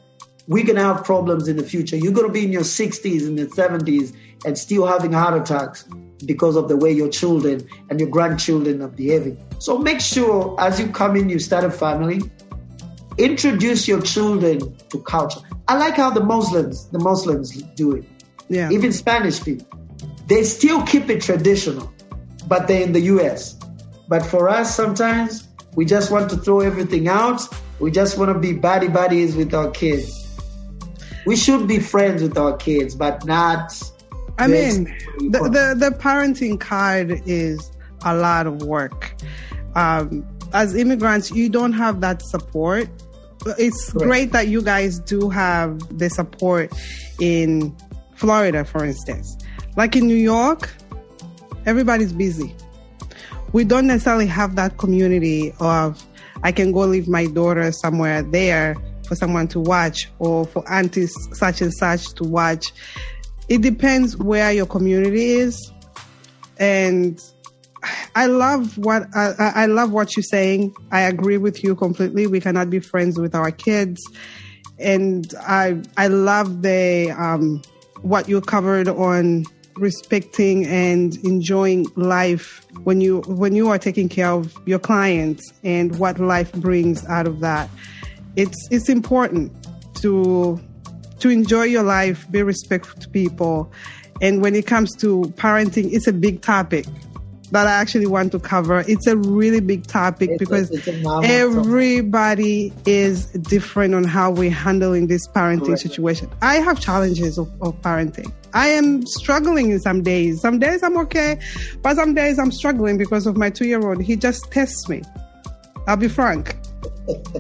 we're gonna have problems in the future. You're gonna be in your 60s and the 70s and still having heart attacks because of the way your children and your grandchildren are behaving. So make sure as you come in, you start a family, introduce your children to culture. I like how the Muslims, the Muslims do it Yeah. even Spanish people, they still keep it traditional, but they're in the US. But for us, sometimes we just want to throw everything out. We just want to be buddy buddies with our kids. We should be friends with our kids, but not. I mean, the, the the parenting card is a lot of work. Um, as immigrants, you don't have that support. It's great that you guys do have the support in Florida, for instance. Like in New York, everybody's busy. We don't necessarily have that community of I can go leave my daughter somewhere there for someone to watch or for aunties such and such to watch. It depends where your community is. And I love what I, I love what you're saying. I agree with you completely. We cannot be friends with our kids, and I I love the um, what you covered on respecting and enjoying life when you when you are taking care of your clients and what life brings out of that. It's it's important to to enjoy your life, be respectful to people, and when it comes to parenting, it's a big topic that I actually want to cover. It's a really big topic It's because a mammoth topic. everybody is different on how we're handling this parenting Correct. situation. I have challenges of, of parenting. I am struggling in some days. Some days I'm okay, but some days I'm struggling because of my two year old. He just tests me. I'll be frank. *laughs*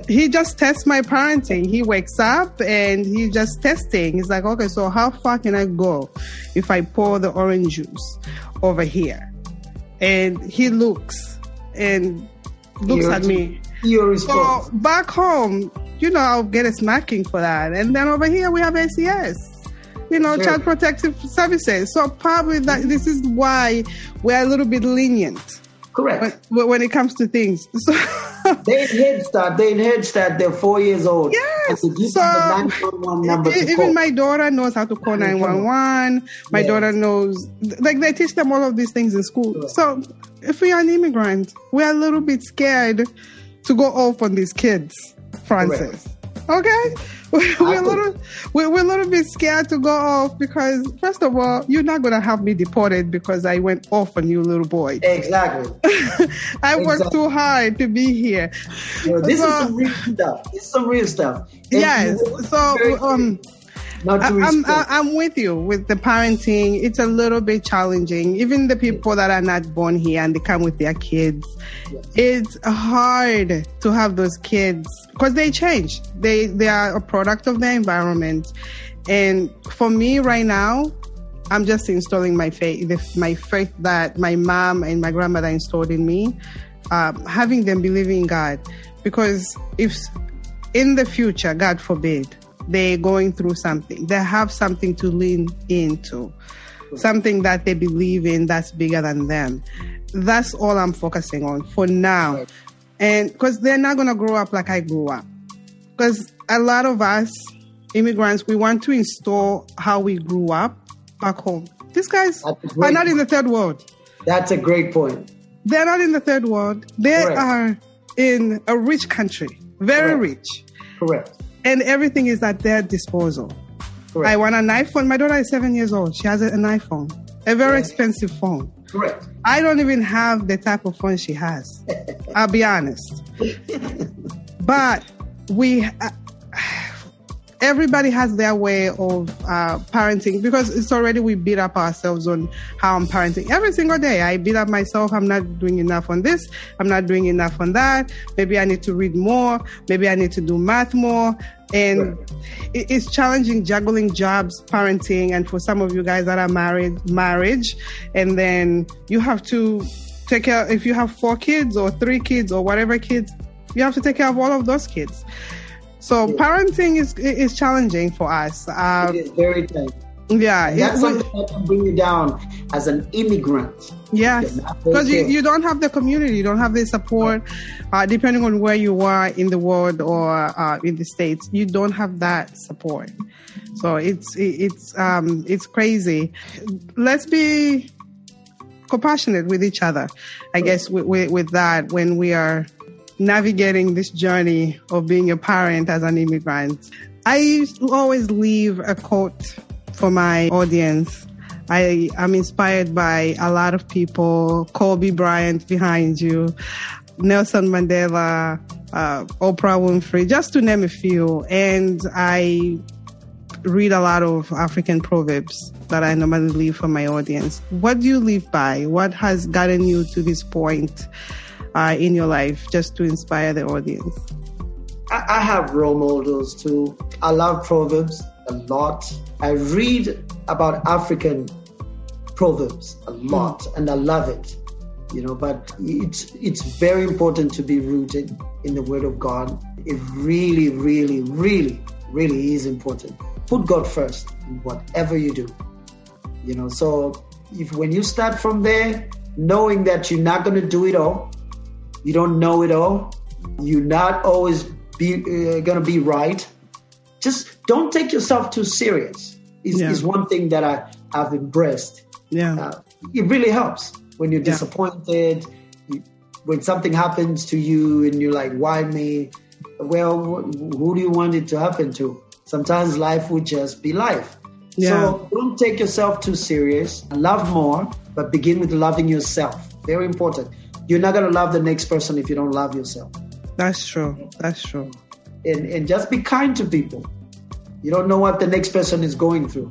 He just tests my parenting. He wakes up and he just testing. He's like, okay, so how far can I go if I pour the orange juice over here? And he looks and looks You're- at me. Your So back home, you know, I'll get a smacking for that. And then over here, we have ACS, you know, Sure. Child Protective Services. So probably that this is why we're a little bit lenient Correct. when, when it comes to things. *laughs* So They in Head Start. They in Head Start. They're four years old. Yes. And they give So- them the 911 number to even call. my daughter knows how to call Yeah, come on. 911. My Yes. daughter knows, like they teach them all of these things in school. Sure. So if we are an immigrant, we're a little bit scared to go off on these kids, Francis. Okay? *laughs* We're a little, we're, we're a little bit scared to go off because, first of all, you're not going to have me deported because I went off on you, little boy. Exactly. *laughs* I worked too hard to be here. Know, this So- is some real stuff. This is some real stuff. And Yes. So, um, not I- I'm. I- I'm with you with the parenting. It's a little bit challenging. Even the people that are not born here and they come with their kids, it's hard to have those kids because they change. They they are a product of their environment. And for me right now, I'm just installing my faith, the- my faith that my mom and my grandmother installed in me, um, having them believe in God. Because if in the future, God forbid, they're going through something, they have something to lean into, something that they believe in that's bigger than them. That's all I'm focusing on for now. And because they're not going to grow up like I grew up. Because a lot of us immigrants, we want to install how we grew up back home. These guys are not in the third world. That's a great point. They're not in the third world. They Correct. are in a rich country, very Correct. rich. Correct. And everything is at their disposal. Correct. I want an iPhone. My daughter is seven years old. She has an iPhone, a very Yeah. expensive phone. Correct. I don't even have the type of phone she has. *laughs* I'll be honest. But we, uh, everybody has their way of uh, parenting because it's already we beat up ourselves on how I'm parenting every single day. I beat up myself. I'm not doing enough on this. I'm not doing enough on that. Maybe I need to read more. Maybe I need to do math more. And Right. it's challenging juggling jobs, parenting, and for some of you guys that are married, marriage, and then you have to take care. If you have four kids or three kids or whatever kids, you have to take care of all of those kids. So parenting is is challenging for us. Uh, It is very tight. yeah, That's it- something that can bring you down as an immigrant. Yes, Yeah, because you, you don't have the community, you don't have the support, uh, depending on where you are in the world or uh, in the states, you don't have that support. So it's it's um, it's crazy. Let's be compassionate with each other, I guess, with, with, with that when we are navigating this journey of being a parent as an immigrant. I always leave a quote for my audience. I am inspired by a lot of people, Kobe Bryant behind you, Nelson Mandela, uh, Oprah Winfrey, just to name a few. And I read a lot of African proverbs that I normally leave for my audience. What do you live by? What has gotten you to this point uh, in your life just to inspire the audience? I, I have role models too. I love proverbs a lot. I read about African proverbs a lot, and I love it. You know, but it's it's very important to be rooted in the Word of God. It really, really, really, really is important. Put God first in whatever you do. You know, so if when you start from there, knowing that you're not going to do it all, you don't know it all, you're not always be uh, going to be right. Just don't take yourself too serious. Is, Yeah. is one thing that I have embraced. Yeah. Uh, it really helps when you're Yeah. disappointed, you, when something happens to you and you're like, why me? Well, wh- who do you want it to happen to? Sometimes life would just be life. Yeah. So don't take yourself too serious. Love more, but begin with loving yourself. Very important. You're not going to love the next person if you don't love yourself. That's true. That's true. And, and just be kind to people. You don't know what the next person is going through.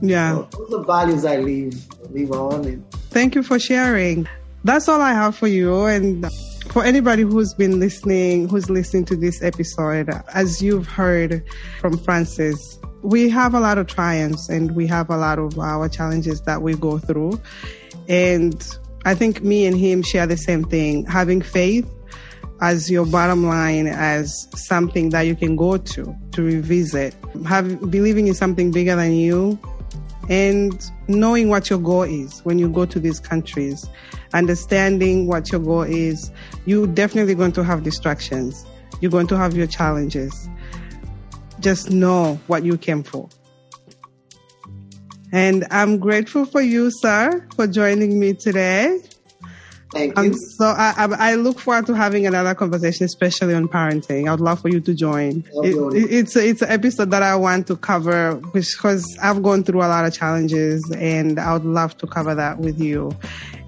Yeah. So those are values I leave, leave on. And Thank you for sharing. That's all I have for you. And for anybody who's been listening, who's listening to this episode, as you've heard from Francis, we have a lot of triumphs and we have a lot of our challenges that we go through. And I think me and him share the same thing having faith as your bottom line as something that you can go to to revisit have believing in something bigger than you and knowing what your goal is when you go to these countries, understanding what your goal is, you're definitely going to have distractions. You're going to have your challenges. Just know what you came for. And I'm grateful for you, sir, for joining me today. thank you. Um, so I, I, I look forward to having another conversation, especially on parenting. I would love for you to join. It, it- it's a, it's an episode that I want to cover because I've gone through a lot of challenges, and I would love to cover that with you.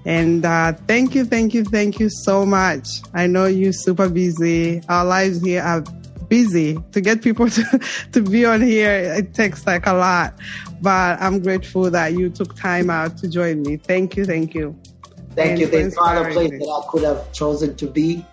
And uh, thank you, thank you, thank you so much. I know you're super busy. Our lives here are busy. To get people *laughs* to, to be on here, it takes like a lot. But I'm grateful that you took time out to join me. Thank you, thank you. Thank you. and for There's no other place that I could have chosen to be,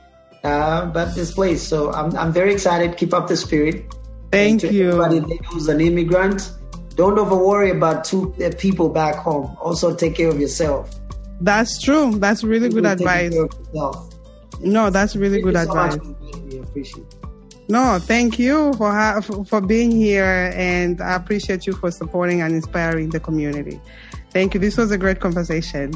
uh, but this place. So I'm, I'm very excited. Keep up the spirit. Thank And to you. Everybody who's an immigrant, don't over worry about two uh, people back home. Also take care of yourself. That's true. That's really good advice. care of yourself. No, that's really Thank good you so much advice. here. Appreciate it. No, thank you for, for being here, and I appreciate you for supporting and inspiring the community. Thank you. This was a great conversation.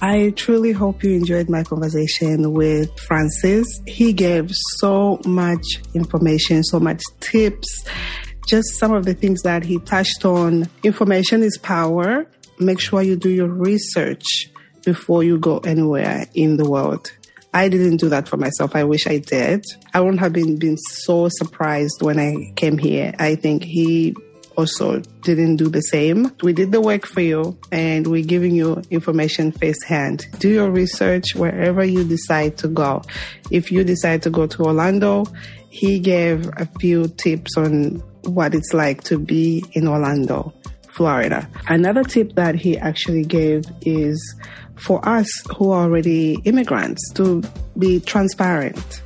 I truly hope you enjoyed my conversation with Francis. He gave so much information, so much tips, just some of the things that he touched on. Information is power. Make sure you do your research before you go anywhere in the world. I didn't do that for myself. I wish I did. I wouldn't have been, been so surprised when I came here. I think he also didn't do the same. We did the work for you and we're giving you information firsthand. Do your research wherever you decide to go. If you decide to go to Orlando, he gave a few tips on what it's like to be in Orlando, Florida. Another tip that he actually gave is for us who are already immigrants to be transparent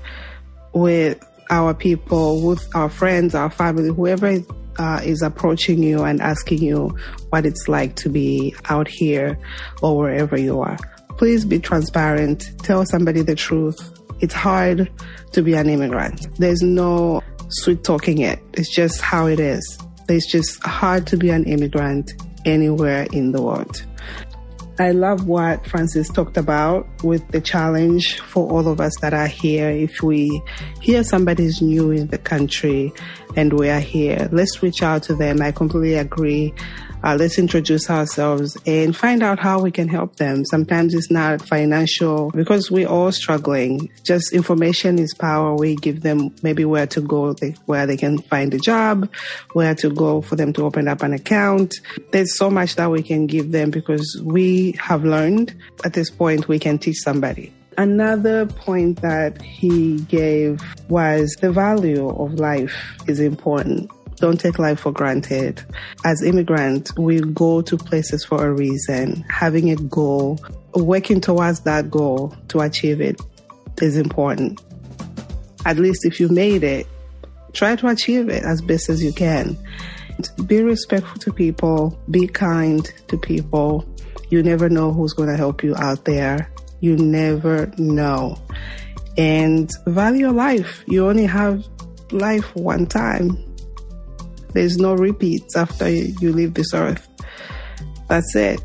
with our people, with our friends, our family, whoever uh, is approaching you and asking you what it's like to be out here or wherever you are. Please be transparent. Tell somebody the truth. It's hard to be an immigrant. There's no sweet talking it. It's just how it is. It's just hard to be an immigrant anywhere in the world. I love what Francis talked about with the challenge for all of us that are here. If we hear somebody's new in the country and we are here, let's reach out to them. I completely agree. Uh, let's introduce ourselves and find out how we can help them. Sometimes it's not financial because we're all struggling. Just information is power. We give them maybe where to go, where they can find a job, where to go for them to open up an account. There's so much that we can give them because we have learned at this point we can teach somebody. Another point that he gave was the value of life is important don't take life for granted. As immigrants, we go to places for a reason. Having a goal, working towards that goal to achieve it is important. At least if you made it, try to achieve it as best as you can. Be respectful to people, be kind to people. You never know who's going to help you out there. You never know. And value your life. You only have life one time. There's no repeats after you leave this earth. That's it.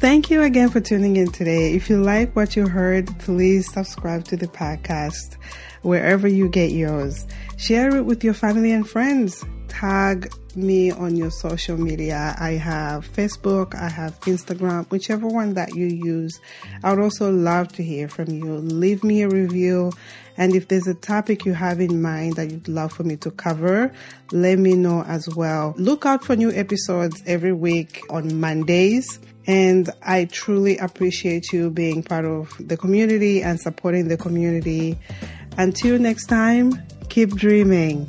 Thank you again for tuning in today. If you like what you heard, please subscribe to the podcast wherever you get yours. Share it with your family and friends. Tag me on your social media. I have Facebook, I have Instagram, whichever one that you use. I would also love to hear from you. Leave me a review. And if there's a topic you have in mind that you'd love for me to cover, let me know as well. Look out for new episodes every week on Mondays. And I truly appreciate you being part of the community and supporting the community. Until next time, keep dreaming.